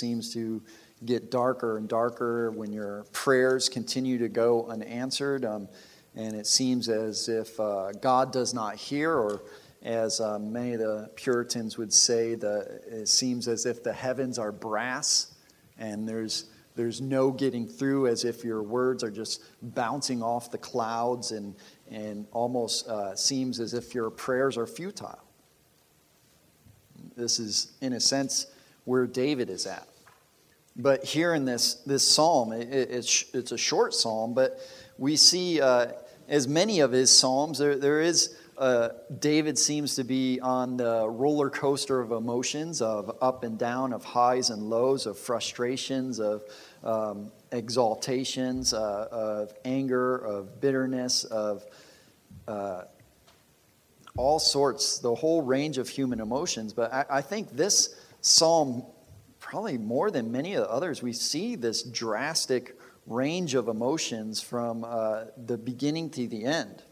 seems to get darker and darker, when your prayers continue to go unanswered, um, and it seems as if uh, God does not hear, or as uh, many of the Puritans would say, the, it seems as if the heavens are brass and there's, there's no getting through, as if your words are just bouncing off the clouds and, and almost uh, seems as if your prayers are futile. This is, in a sense, where David is at. But here in this, this psalm, it, it's, it's a short psalm, but we see, uh, as many of his psalms, there, there is uh, David seems to be on the roller coaster of emotions, of up and down, of highs and lows, of frustrations, of um, exaltations, uh, of anger, of bitterness, of uh, all sorts, the whole range of human emotions. But I, I think this psalm, probably more than many of the others, we see this drastic range of emotions from uh, the beginning to the end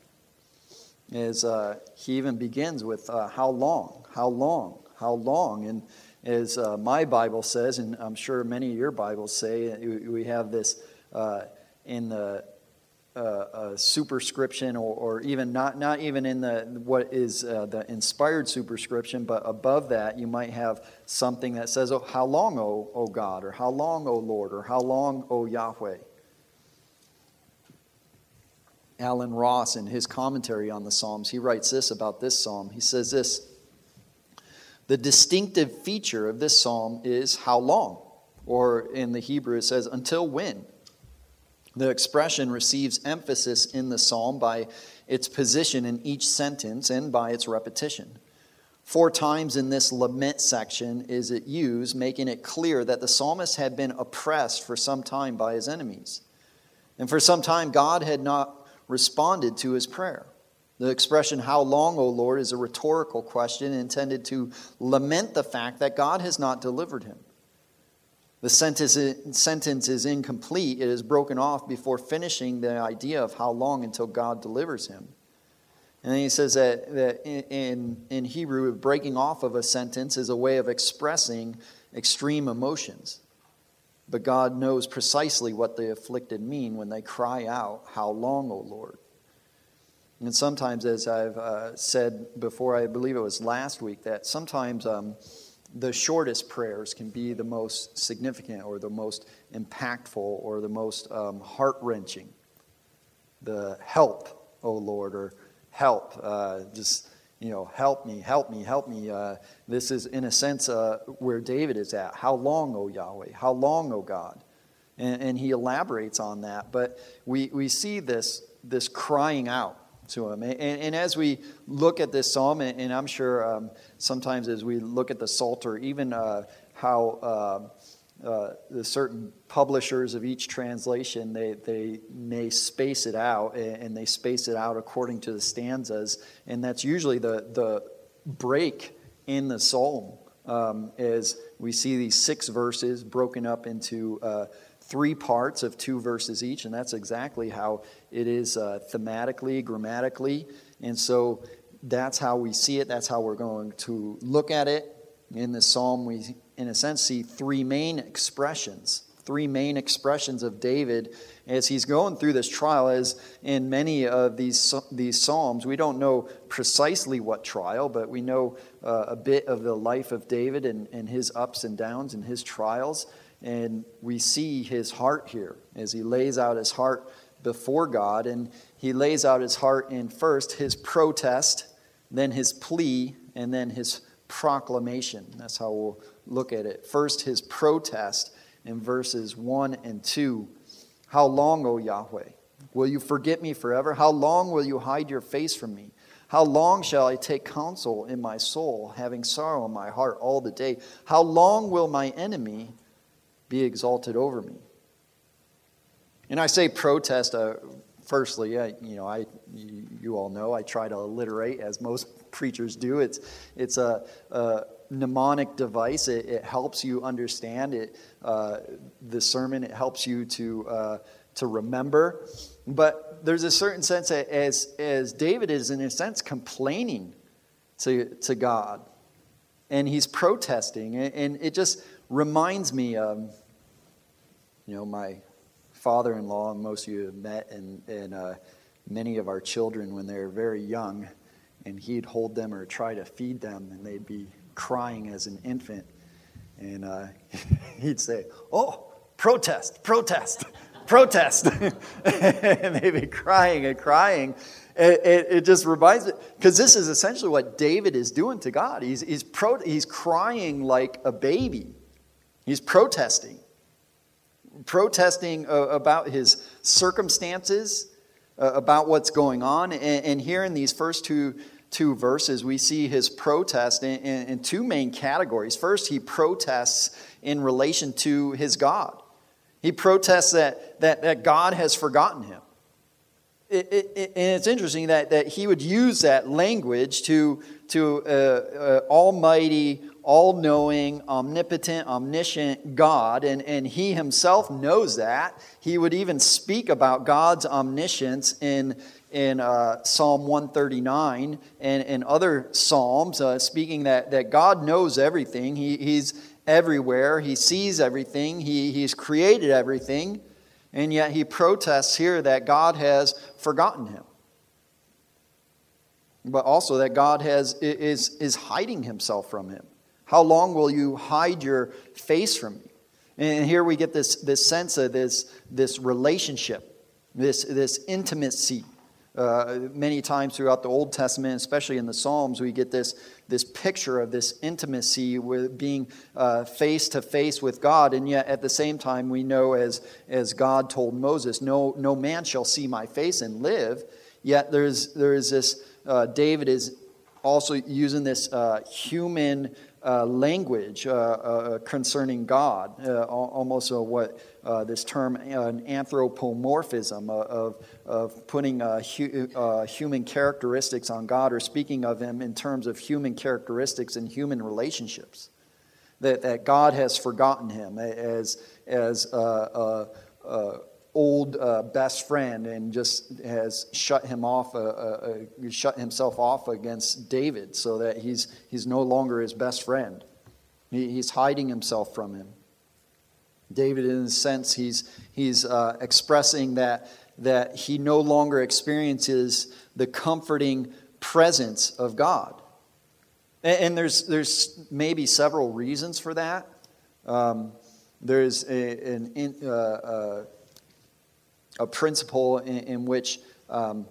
is uh, he even begins with uh, how long, how long, how long. And as uh, my Bible says, and I'm sure many of your Bibles say, we have this uh, in the uh, a superscription, or, or, even not, not even in the what is uh, the inspired superscription, but above that, you might have something that says, "Oh, how long, O, o God," or "How long, O Lord," or "How long, O Yahweh." Allen Ross, in his commentary on the Psalms, he writes this about this psalm. He says this The distinctive feature of this psalm is how long, or in the Hebrew it says, until when. The expression receives emphasis in the psalm by its position in each sentence and by its repetition. Four times in this lament section is it used, making it clear that the psalmist had been oppressed for some time by his enemies. And for some time, God had not responded to his prayer. The expression, How long, O Lord, is a rhetorical question intended to lament the fact that God has not delivered him. The sentence, sentence is incomplete. It is broken off before finishing the idea of how long until God delivers him. And then he says that, that in, in Hebrew, breaking off of a sentence is a way of expressing extreme emotions. But God knows precisely what the afflicted mean when they cry out, How long, O Lord? And sometimes, as I've uh, said before, I believe it was last week, that sometimes um, the shortest prayers can be the most significant or the most impactful or the most um, heart wrenching. The help, O Lord, or help, uh, just you know, help me, help me, help me. Uh, this is, in a sense, uh, where David is at. How long, O Yahweh? How long, O God? And, and, he elaborates on that. But we, we see this, this crying out to him. And, and as we look at this psalm, and, and I'm sure um, sometimes as we look at the Psalter, even uh, how uh, uh, the certain publishers of each translation they, they may space it out and they space it out according to the stanzas and that's usually the, the break in the psalm um, as we see these six verses broken up into uh, three parts of two verses each and that's exactly how it is uh, thematically grammatically and so that's how we see it that's how we're going to look at it in the psalm we in a sense, see three main expressions, three main expressions of David as he's going through this trial. As in many of these, these Psalms, we don't know precisely what trial, but we know uh, a bit of the life of David and, and his ups and downs and his trials. And we see his heart here as he lays out his heart before God. And he lays out his heart in first his protest, then his plea, and then his proclamation. That's how we'll look at it. First, his protest in verses 1 and 2. How long, O Yahweh? Will you forget me forever? How long will you hide your face from me? How long shall I take counsel in my soul, having sorrow in my heart all the day? How long will my enemy be exalted over me? And I say protest, uh, firstly, you know, I, you, you, all know I try to alliterate as most preachers do. It's, it's a, a mnemonic device. It, it helps you understand it. Uh, the sermon it helps you to uh, to remember. But there's a certain sense that as as David is in a sense complaining to to God, and he's protesting, and it just reminds me of, you know, my father in law, most of you have met, and, and uh, many of our children when they're very young, and he'd hold them or try to feed them, and they'd be crying as an infant. And uh, he'd say, Oh, protest, protest, protest. and they'd be crying and crying. It, it, it just reminds me, because this is essentially what David is doing to God. He's, he's, pro, he's crying like a baby, he's protesting. Protesting uh, about his circumstances, uh, about what's going on. And, and here in these first two two verses, we see his protest in, in, in, two main categories. First, he protests in relation to his God. He protests that, that, that God has forgotten him. It, it, it, and it's interesting that, that he would use that language to, to uh, uh, Almighty, all knowing, omnipotent, omniscient God, and, and he himself knows that. He would even speak about God's omniscience in in uh, Psalm 139 and, and other Psalms, uh, speaking that, that God knows everything. He, he's everywhere, He sees everything, he, He's created everything, and yet He protests here that God has forgotten Him. But also that God has, is, is hiding Himself from Him. How long will you hide your face from me? And here we get this, this sense of this, this relationship, this, this intimacy uh, many times throughout the Old Testament, especially in the Psalms, we get this, this picture of this intimacy with being face to face with God. And yet, at the same time, we know, as, as God told Moses, no, no man shall see my face and live. Yet, there's, there is this, uh, David is also using this uh, human uh, language uh, uh, concerning God, uh, almost what this term, an anthropomorphism of, of putting hu- human characteristics on God or speaking of Him in terms of human characteristics and human relationships. That, that God has forgotten Him as, as old uh, best friend and just has shut him off, uh, uh, uh, shut himself off against David, so that he's he's no longer his best friend. He, he's hiding himself from him. David, in a sense, he's he's uh, expressing that that he no longer experiences the comforting presence of God. And, and there's there's maybe several reasons for that. Um, there's a, an uh, a principle in, in which um,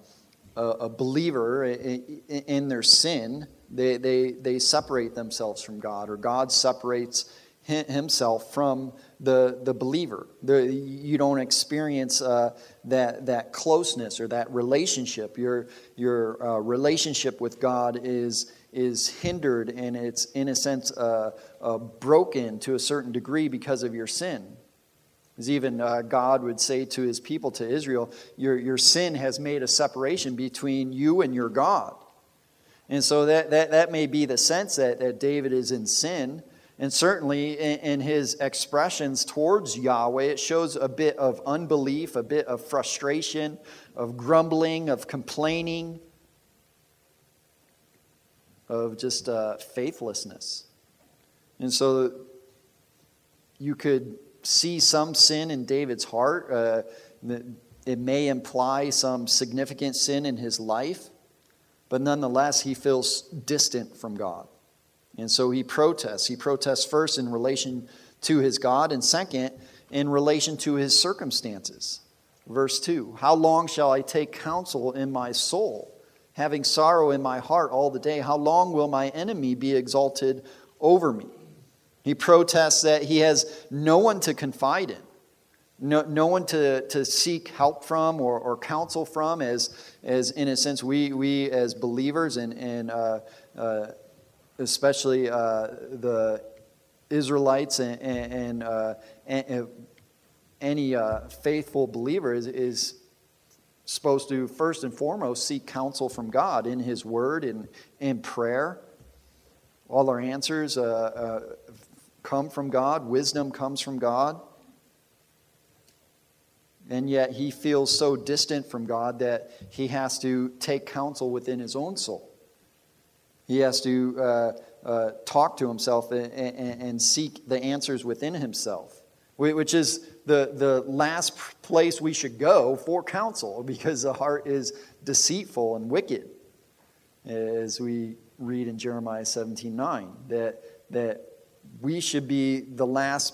a, a, believer in, in, their sin, they, they, they separate themselves from God, or God separates himself from the, the believer. The, you don't experience uh, that, that closeness or that relationship. Your, your uh, relationship with God is, is hindered and it's, in a sense, uh, uh broken to a certain degree because of your sin. As even uh, God would say to his people, to Israel, your, your sin has made a separation between you and your God. And so that, that, that may be the sense that, that David is in sin. And certainly in, in his expressions towards Yahweh, it shows a bit of unbelief, a bit of frustration, of grumbling, of complaining, of just uh, faithlessness. And so you could see some sin in David's heart. Uh, it may imply some significant sin in his life, but nonetheless, he feels distant from God. And so he protests. He protests first in relation to his God, and second, in relation to his circumstances. Verse 2 How long shall I take counsel in my soul, having sorrow in my heart all the day? How long will my enemy be exalted over me? He protests that he has no one to confide in, no, no one to, to seek help from or, or counsel from, as, as in a sense, we, we as believers and, and uh, uh, especially uh, the Israelites and, and, uh, and any uh, faithful believer is, is supposed to first and foremost seek counsel from God in His Word and in prayer. All our answers uh, uh, come from God, wisdom comes from God. And yet he feels so distant from God that he has to take counsel within his own soul. He has to uh, uh, talk to himself and, and, and, seek the answers within himself, which is the, the last place we should go for counsel because the heart is deceitful and wicked, as we read in Jeremiah 17 9, that, that we should be the last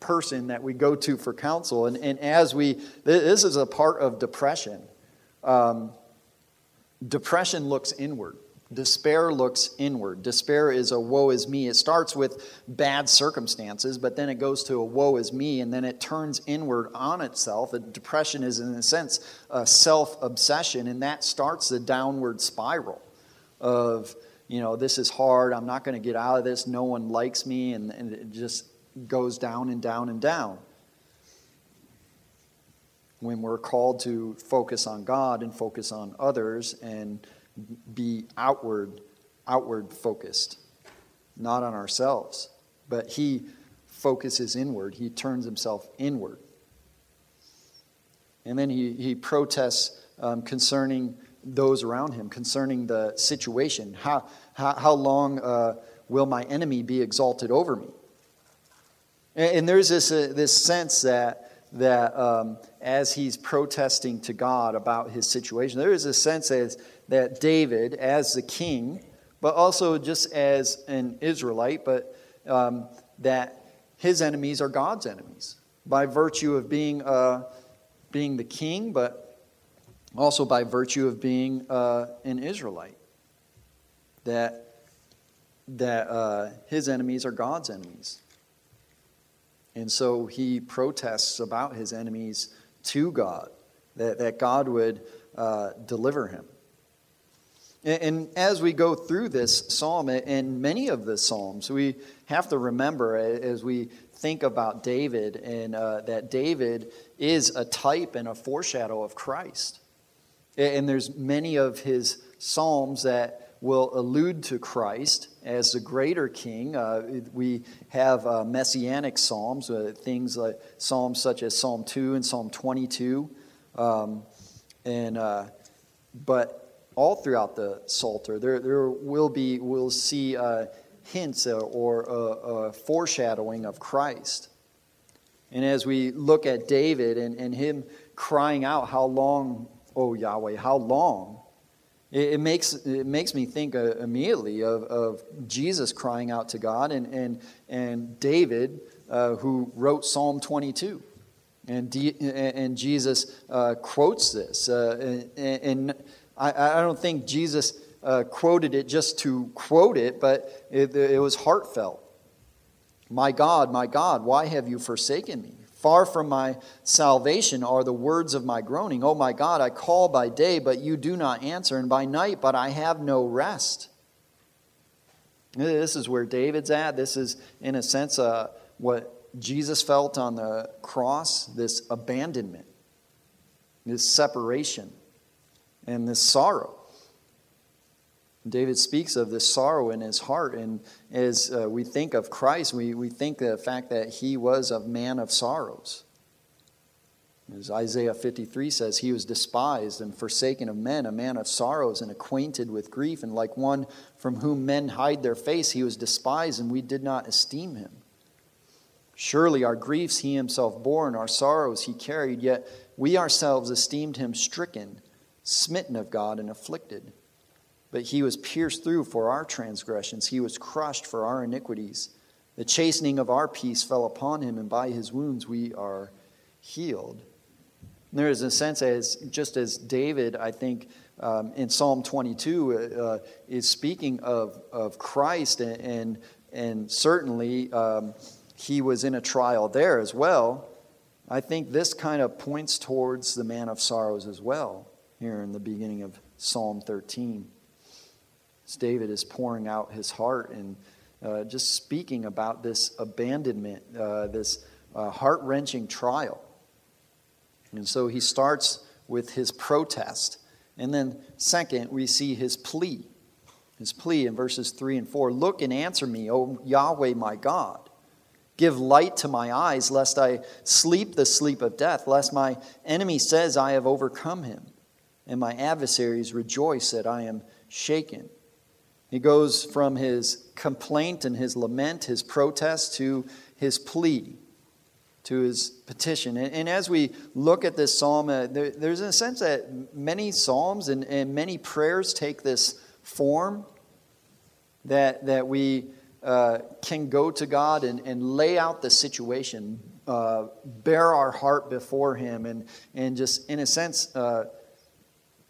person that we go to for counsel. And, and as we, this is a part of depression. Um, depression looks inward. Despair looks inward. Despair is a woe is me. It starts with bad circumstances, but then it goes to a woe is me, and then it turns inward on itself. depression is, in a sense, a self obsession, and that starts the downward spiral of, you know, this is hard. I'm not going to get out of this. No one likes me, and, and it just goes down and down and down. When we're called to focus on God and focus on others and be outward outward focused, not on ourselves, but he focuses inward. He turns himself inward. And then he, he protests um, concerning those around him, concerning the situation. How, how, how long uh, will my enemy be exalted over me? And, and there's this, uh, this sense that, that um, as he's protesting to God about his situation, there is a sense as, that David, as the king, but also just as an Israelite, but um, that his enemies are God's enemies by virtue of being, uh, being the king, but also by virtue of being uh, an Israelite. That, that uh, his enemies are God's enemies. And so he protests about his enemies to God, that, that God would uh, deliver him. And as we go through this psalm and many of the psalms, we have to remember as we think about David and uh, that David is a type and a foreshadow of Christ. And there's many of his psalms that will allude to Christ as the greater king. Uh, we have uh, messianic psalms, uh, things like psalms such as Psalm 2 and Psalm 22. Um, and, uh, but all throughout the Psalter. There, there will be, we'll see uh, hints uh, or a, foreshadowing of Christ. And as we look at David and, and him crying out, How long, O Yahweh, how long? It, it makes, it makes me think uh, immediately of, of Jesus crying out to God and, and, and David, uh, who wrote Psalm 22. And, D, and Jesus uh, quotes this. Uh, and, and I, I don't think Jesus uh, quoted it just to quote it, but it, it was heartfelt. My God, my God, why have you forsaken me? Far from my salvation are the words of my groaning. Oh my God, I call by day, but you do not answer, and by night, but I have no rest. This is where David's at. This is, in a sense, uh, what Jesus felt on the cross this abandonment, this separation and this sorrow. David speaks of this sorrow in his heart, and as uh, we think of Christ, we, we think the fact that he was a man of sorrows. As Isaiah 53 says, he was despised and forsaken of men, a man of sorrows and acquainted with grief, and like one from whom men hide their face, he was despised, and we did not esteem him. Surely our griefs he himself bore, and our sorrows he carried, yet we ourselves esteemed him stricken smitten of God and afflicted. But he was pierced through for our transgressions, he was crushed for our iniquities. The chastening of our peace fell upon him, and by his wounds we are healed. And there is a sense as just as David, I think, um, in Psalm 22 uh, is speaking of, of Christ, and, and, and certainly um, he was in a trial there as well. I think this kind of points towards the man of sorrows as well here in the beginning of Psalm 13. As David is pouring out his heart and uh, just speaking about this abandonment, uh, this uh, heart wrenching trial. And so he starts with his protest. And then, second, we see his plea. His plea in verses 3 and 4 Look and answer me, O Yahweh my God. Give light to my eyes, lest I sleep the sleep of death, lest my enemy says I have overcome him and my adversaries rejoice that I am shaken. He goes from his complaint and his lament, his protest, to his plea, to his petition. And, and as we look at this psalm, uh, there, there's a sense that many psalms and, and many prayers take this form that, that we uh, can go to God and, and lay out the situation, uh, bear our heart before Him, and, and just, in a sense, uh,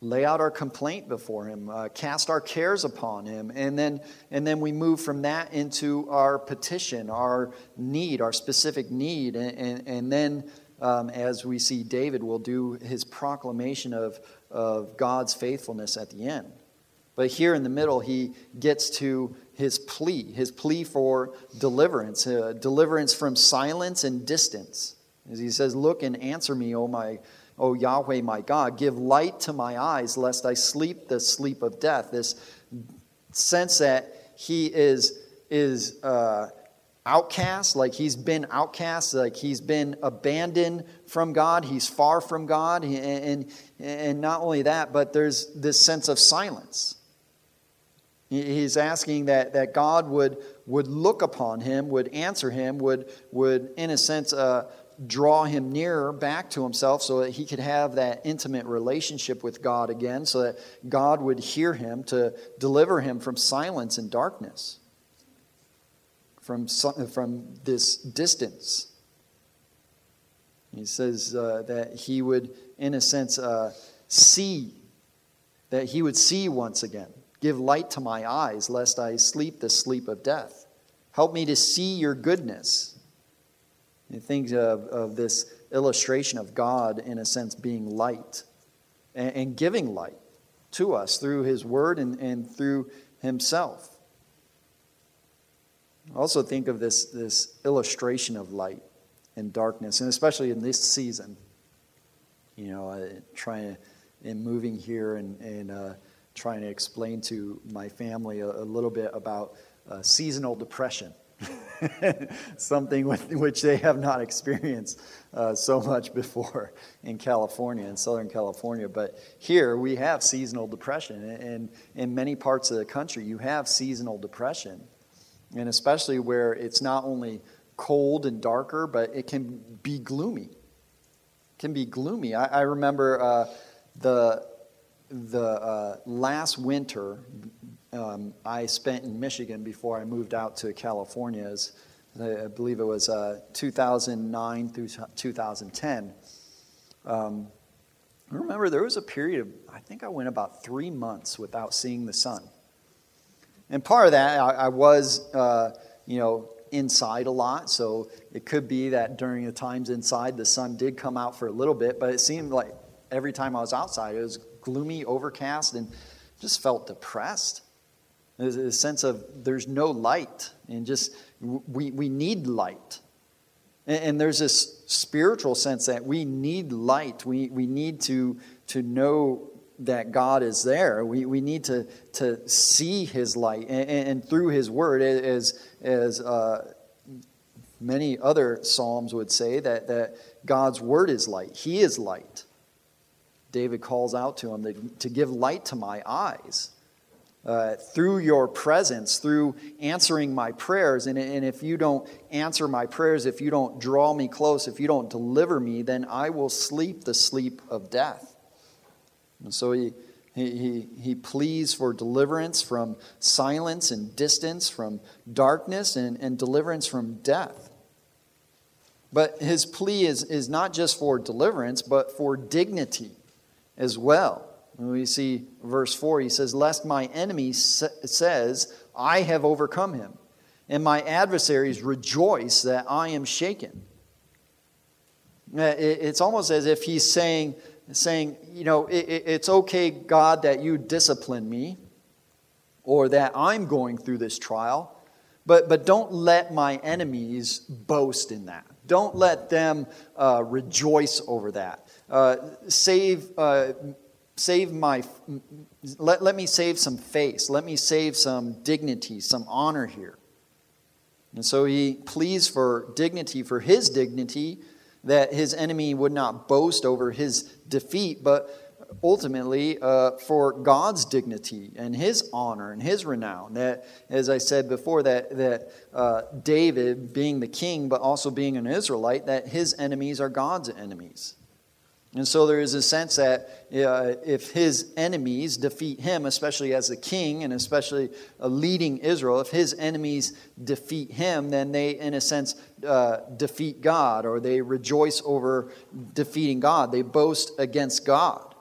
lay out our complaint before him uh, cast our cares upon him and then and then we move from that into our petition our need our specific need and, and, and then um, as we see david will do his proclamation of, of god's faithfulness at the end. But here in the middle he gets to his plea his plea for deliverance uh, deliverance from silence and distance. As he says look and answer me o my O Yahweh my God, give light to my eyes, lest I sleep the sleep of death. This sense that he is, is uh, outcast, like he's been outcast, like he's been abandoned from God, he's far from God. And, and, and not only that, but there's this sense of silence. He's asking that, that God would, would look upon him, would answer him, would, would in a sense, uh, draw him nearer back to himself so that he could have that intimate relationship with God again, so that God would hear him to deliver him from silence and darkness, from, from this distance. He says uh, that he would, in a sense, uh, see, that he would see once again. Give light to my eyes, lest I sleep the sleep of death. Help me to see your goodness you think of, of this illustration of God, in a sense, being light and, and giving light to us through His Word and, and through Himself. Also, think of this, this illustration of light and darkness, and especially in this season. You know, uh, trying to, in moving here and, and uh, trying to explain to my family a, a little bit about uh, seasonal depression. something with, which they have not experienced uh, so much before in California, in Southern California. But here we have seasonal depression. And in many parts of the country, you have seasonal depression. And especially where it's not only cold and darker, but it can be gloomy. It can be gloomy. I, I remember uh, the, the uh, last winter um, I spent in Michigan before I moved out to California. As, I believe it was uh, 2009 through 2010. Um, I remember there was a period of, I think I went about three months without seeing the sun. And part of that, I, I was, uh, you know, inside a lot. So it could be that during the times inside, the sun did come out for a little bit, but it seemed like every time I was outside, it was gloomy, overcast, and just felt depressed. There's a sense of there's no light, and just we, we need light. And, and there's this spiritual sense that we need light. We, we need to, to know that God is there. We, we need to, to see His light. And, and through His Word, as, as uh, many other Psalms would say, that, that God's Word is light. He is light. David calls out to him to, to give light to my eyes uh, through your presence, through answering my prayers. And, and if you don't answer my prayers, if you don't draw me close, if you don't deliver me, then I will sleep the sleep of death. And so he, he, he, pleads for deliverance from silence and distance, from darkness, and, and deliverance from death. But his plea is, is not just for deliverance, but for dignity as well. We see verse 4, he says, Lest my enemy says, I have overcome him, and my adversaries rejoice that I am shaken. Uh, it's almost as if he's saying, saying you know, it's okay, God, that you discipline me, or that I'm going through this trial, but, but don't let my enemies boast in that. Don't let them uh, rejoice over that. Uh, save uh, save my let, let me save some face let me save some dignity some honor here and so he pleads for dignity for his dignity that his enemy would not boast over his defeat but ultimately uh, for God's dignity and His honor and His renown. That, as I said before, that that uh, David, being the king but also being an Israelite, that his enemies are God's enemies. And so there is a sense that uh, if his enemies defeat him, especially as a king and especially leading Israel, if his enemies defeat him, then they, in a sense, uh, defeat God or they rejoice over defeating God. They boast against God.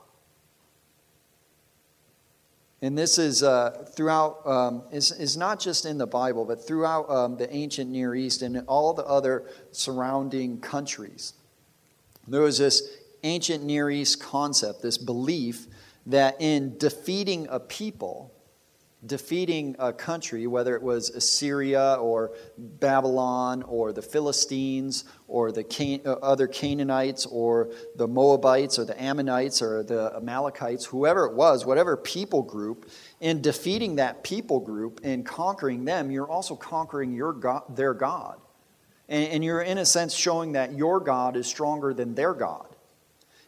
And this is uh, throughout, um, is, is not just in the Bible, but throughout um, the ancient Near East and all the other surrounding countries. There was this ancient Near East concept, this belief that in defeating a people, defeating a country, whether it was Assyria or Babylon or the Philistines or the Can- uh, other Canaanites or the Moabites or the Ammonites or the Amalekites, whoever it was, whatever people group, in defeating that people group and conquering them, you're also conquering your God, their God. And, and you're, in a sense, showing that your God is stronger than their God.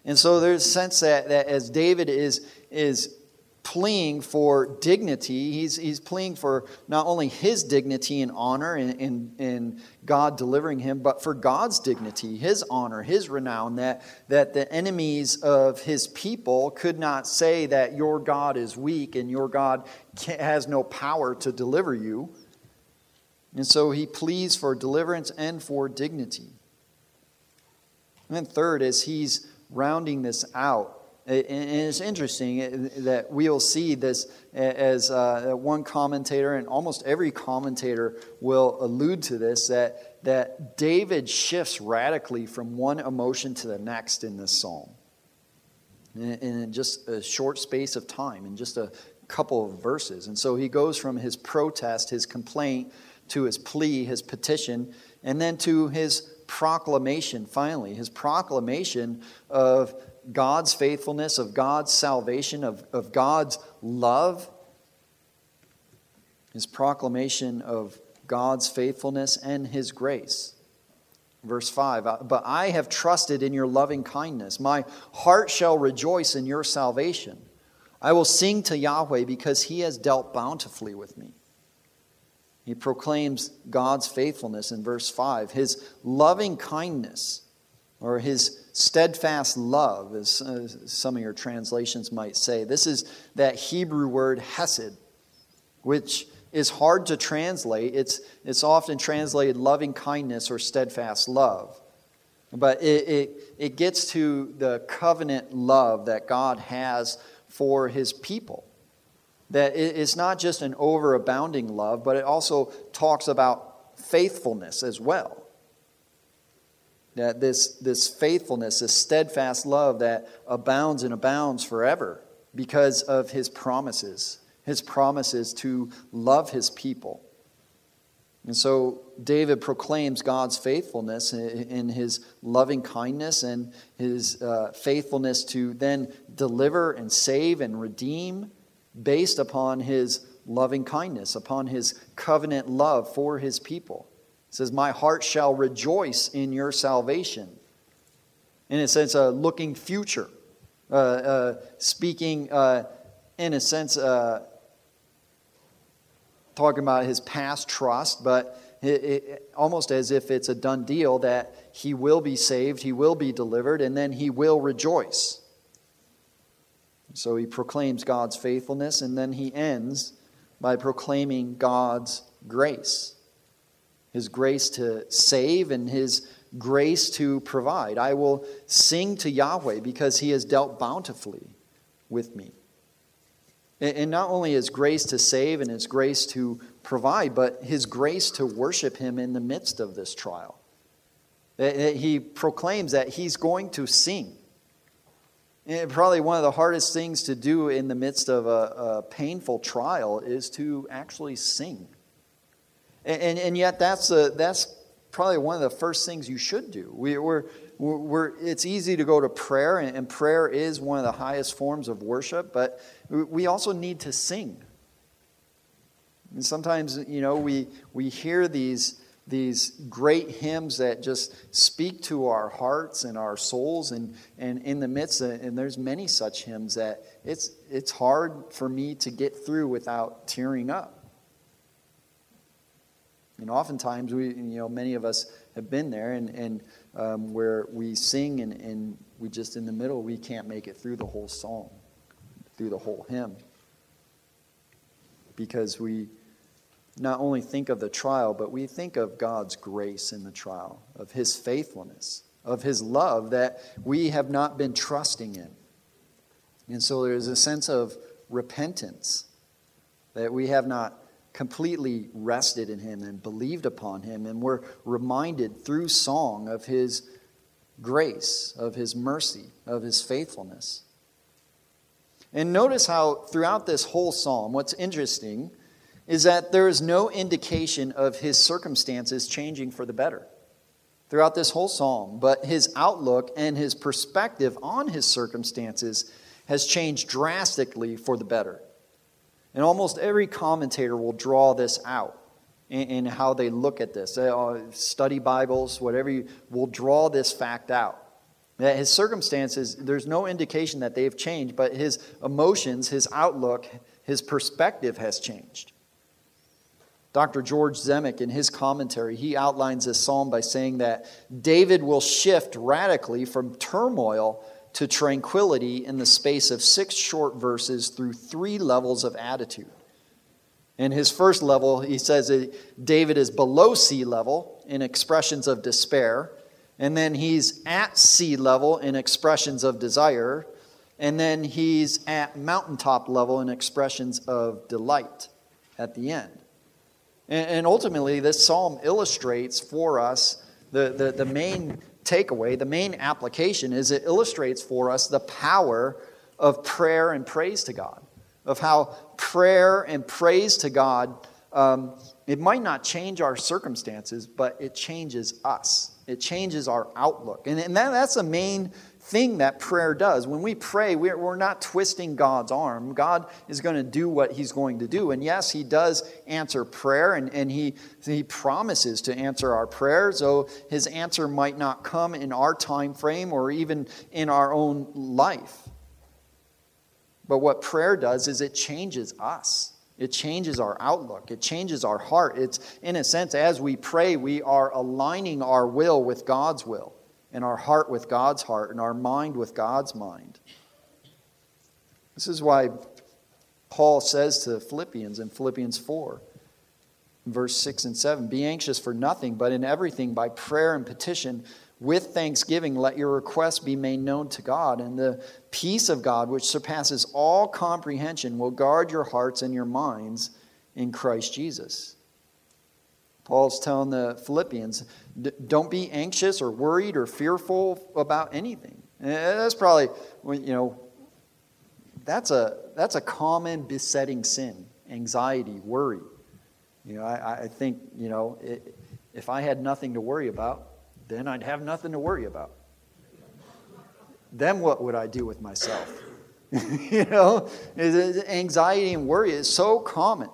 And so there's a sense that, that as David is, is pleading for dignity, he's, he's pleading for not only his dignity and honor in, in, God delivering him, but for God's dignity, his honor, his renown, that, that the enemies of his people could not say that your God is weak and your God has no power to deliver you. And so he pleads for deliverance and for dignity. And then, third, as he's rounding this out. And it's interesting that we'll see this as uh, one commentator, and almost every commentator will allude to this, that, that David shifts radically from one emotion to the next in this psalm. In just a short space of time, in just a couple of verses. And so he goes from his protest, his complaint, to his plea, his petition, and then to his proclamation, finally, his proclamation of God's faithfulness, of God's salvation, of, of God's love, his proclamation of God's faithfulness and his grace. Verse 5 But I have trusted in your loving kindness. My heart shall rejoice in your salvation. I will sing to Yahweh because he has dealt bountifully with me. He proclaims God's faithfulness in verse 5, his loving kindness, or his steadfast love, as uh, some of your translations might say. This is that Hebrew word hesed, which is hard to translate. It's, it's often translated loving kindness or steadfast love. But it, it, it gets to the covenant love that God has for his people that it's not just an overabounding love, but it also talks about faithfulness as well. That this, this faithfulness, this steadfast love that abounds and abounds forever because of his promises, his promises to love his people. And so David proclaims God's faithfulness in his loving kindness and his uh, faithfulness to then deliver and save and redeem based upon his loving kindness, upon his covenant love for his people. It says, My heart shall rejoice in your salvation. In a sense, a looking future, uh, uh, speaking, uh, in a sense, uh, talking about his past trust, but it, it, almost as if it's a done deal that he will be saved, he will be delivered, and then he will rejoice. So he proclaims God's faithfulness, and then he ends by proclaiming God's grace his grace to save and his grace to provide. I will sing to Yahweh because he has dealt bountifully with me. And not only his grace to save and his grace to provide, but his grace to worship him in the midst of this trial. He proclaims that he's going to sing. And probably one of the hardest things to do in the midst of a, a painful trial is to actually sing. And, and, and yet, that's, a, that's probably one of the first things you should do. We, we're, we're, it's easy to go to prayer, and, and prayer is one of the highest forms of worship, but we also need to sing. And sometimes, you know, we, we hear these these great hymns that just speak to our hearts and our souls and, and in the midst of, and there's many such hymns that it's it's hard for me to get through without tearing up. And oftentimes we you know many of us have been there and, and um, where we sing and, and we just in the middle we can't make it through the whole song through the whole hymn. Because we not only think of the trial, but we think of God's grace in the trial, of His faithfulness, of His love that we have not been trusting in. And so there's a sense of repentance that we have not completely rested in Him and believed upon Him. And we're reminded through song of His grace, of His mercy, of His faithfulness. And notice how throughout this whole psalm, what's interesting is that there is no indication of his circumstances changing for the better throughout this whole psalm, but his outlook and his perspective on his circumstances has changed drastically for the better. And almost every commentator will draw this out in, how they look at this. Uh, study Bibles, whatever, you, will draw this fact out. That his circumstances, there's no indication that they've changed, but his emotions, his outlook, his perspective has changed. Dr. George Zemek, in his commentary, he outlines this psalm by saying that David will shift radically from turmoil to tranquility in the space of six short verses through three levels of attitude. In his first level, he says that David is below sea level in expressions of despair, and then he's at sea level in expressions of desire, and then he's at mountaintop level in expressions of delight at the end. And, ultimately, this psalm illustrates for us the, the, the main takeaway, the main application is it illustrates for us the power of prayer and praise to God, of how prayer and praise to God, um, it might not change our circumstances, but it changes us. It changes our outlook. And, and that, that's the main thing that prayer does. When we pray, we're, not twisting God's arm. God is going to do what He's going to do. And yes, He does answer prayer, and, and he, he promises to answer our prayers, though His answer might not come in our time frame or even in our own life. But what prayer does is it changes us. It changes our outlook. It changes our heart. It's, in a sense, as we pray, we are aligning our will with God's will and our heart with God's heart and our mind with God's mind. This is why Paul says to Philippians in Philippians 4, verse 6 and 7 Be anxious for nothing, but in everything by prayer and petition. With thanksgiving, let your requests be made known to God, and the peace of God, which surpasses all comprehension, will guard your hearts and your minds in Christ Jesus. Paul's telling the Philippians, don't be anxious or worried or fearful about anything. And that's probably, you know, that's a, that's a common besetting sin anxiety, worry. You know, I, I think, you know, it, if I had nothing to worry about, then I'd have nothing to worry about. then what would I do with myself? you know, anxiety and worry is so common.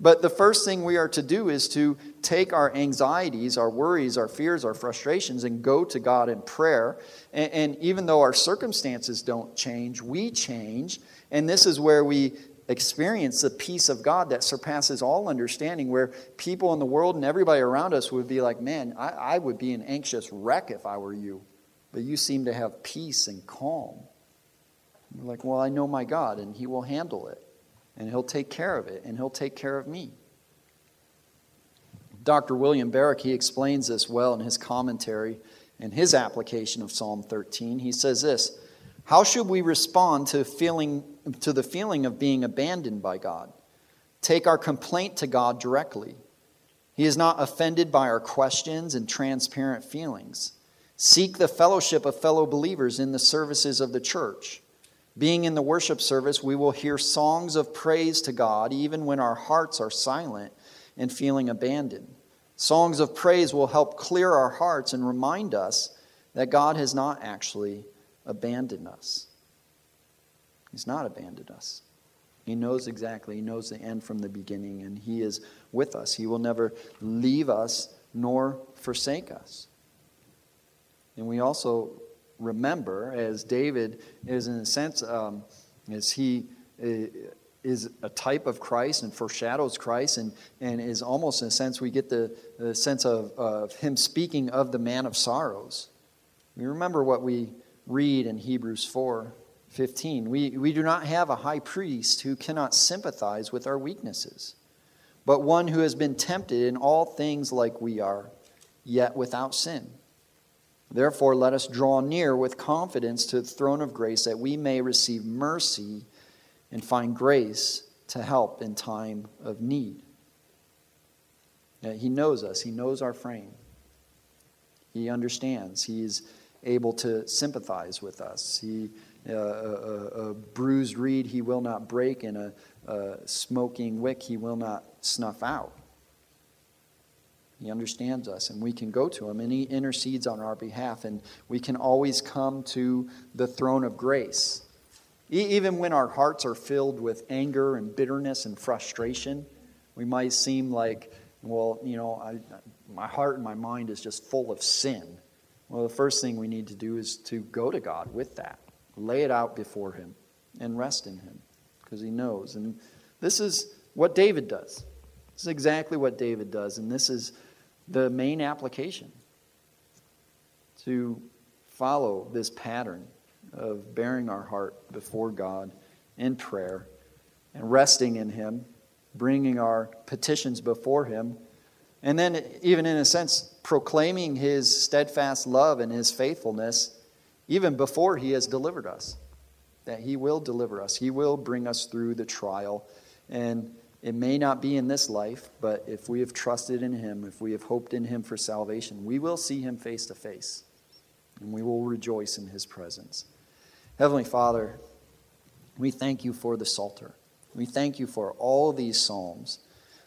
But the first thing we are to do is to take our anxieties, our worries, our fears, our frustrations, and go to God in prayer. And, and, even though our circumstances don't change, we change. And this is where we experience the peace of God that surpasses all understanding, where people in the world and everybody around us would be like, man, I, I would be an anxious wreck if I were you. But you seem to have peace and calm. You're like, well, I know my God, and He will handle it and He'll take care of it, and He'll take care of me. Dr. William Barrick, he explains this well in his commentary and his application of Psalm 13. He says this How should we respond to, feeling, to the feeling of being abandoned by God? Take our complaint to God directly. He is not offended by our questions and transparent feelings. Seek the fellowship of fellow believers in the services of the church. Being in the worship service, we will hear songs of praise to God even when our hearts are silent and feeling abandoned. Songs of praise will help clear our hearts and remind us that God has not actually abandoned us. He's not abandoned us. He knows exactly, He knows the end from the beginning, and He is with us. He will never leave us nor forsake us. And we also remember, as David is in a sense, um, as he uh, is a type of Christ and foreshadows Christ, and, and is almost in a sense, we get the, the sense of, of him speaking of the man of sorrows. We remember what we read in Hebrews 4 15. We, we do not have a high priest who cannot sympathize with our weaknesses, but one who has been tempted in all things like we are, yet without sin. Therefore, let us draw near with confidence to the throne of grace that we may receive mercy and find grace to help in time of need. He knows us, He knows our frame, He understands, He is able to sympathize with us. He, uh, a, a, bruised reed He will not break, and a, a smoking wick He will not snuff out. He understands us, and we can go to Him, and He intercedes on our behalf, and we can always come to the throne of grace. Even when our hearts are filled with anger and bitterness and frustration, we might seem like, well, you know, I, my heart and my mind is just full of sin. Well, the first thing we need to do is to go to God with that, lay it out before Him, and rest in Him because He knows. And this is what David does. This is exactly what David does, and this is the main application to follow this pattern of bearing our heart before God in prayer and resting in Him, bringing our petitions before Him, and then, even in a sense, proclaiming His steadfast love and His faithfulness even before He has delivered us. That He will deliver us, He will bring us through the trial. And it may not be in this life, but if we have trusted in Him, if we have hoped in Him for salvation, we will see Him face to face, and we will rejoice in His presence. Heavenly Father, we thank you for the Psalter. We thank you for all these Psalms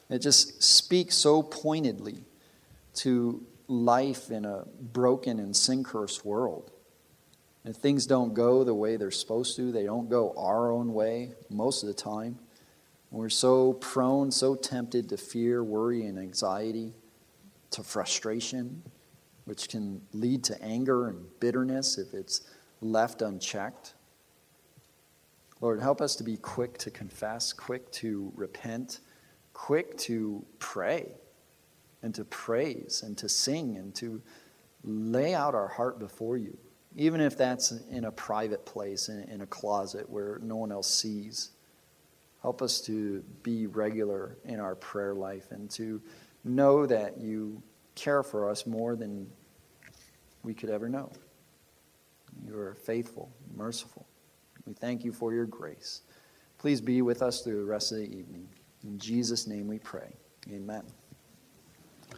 that just speak so pointedly to life in a broken and sin cursed world. And things don't go the way they're supposed to, they don't go our own way most of the time. We're so prone, so tempted to fear, worry, and anxiety, to frustration, which can lead to anger and bitterness if it's left unchecked. Lord, help us to be quick to confess, quick to repent, quick to pray, and to praise, and to sing, and to lay out our heart before you, even if that's in a private place, in, a closet where no one else sees. Help us to be regular in our prayer life and to know that you care for us more than we could ever know. You are faithful, merciful. We thank you for your grace. Please be with us through the rest of the evening. In Jesus' name we pray. Amen.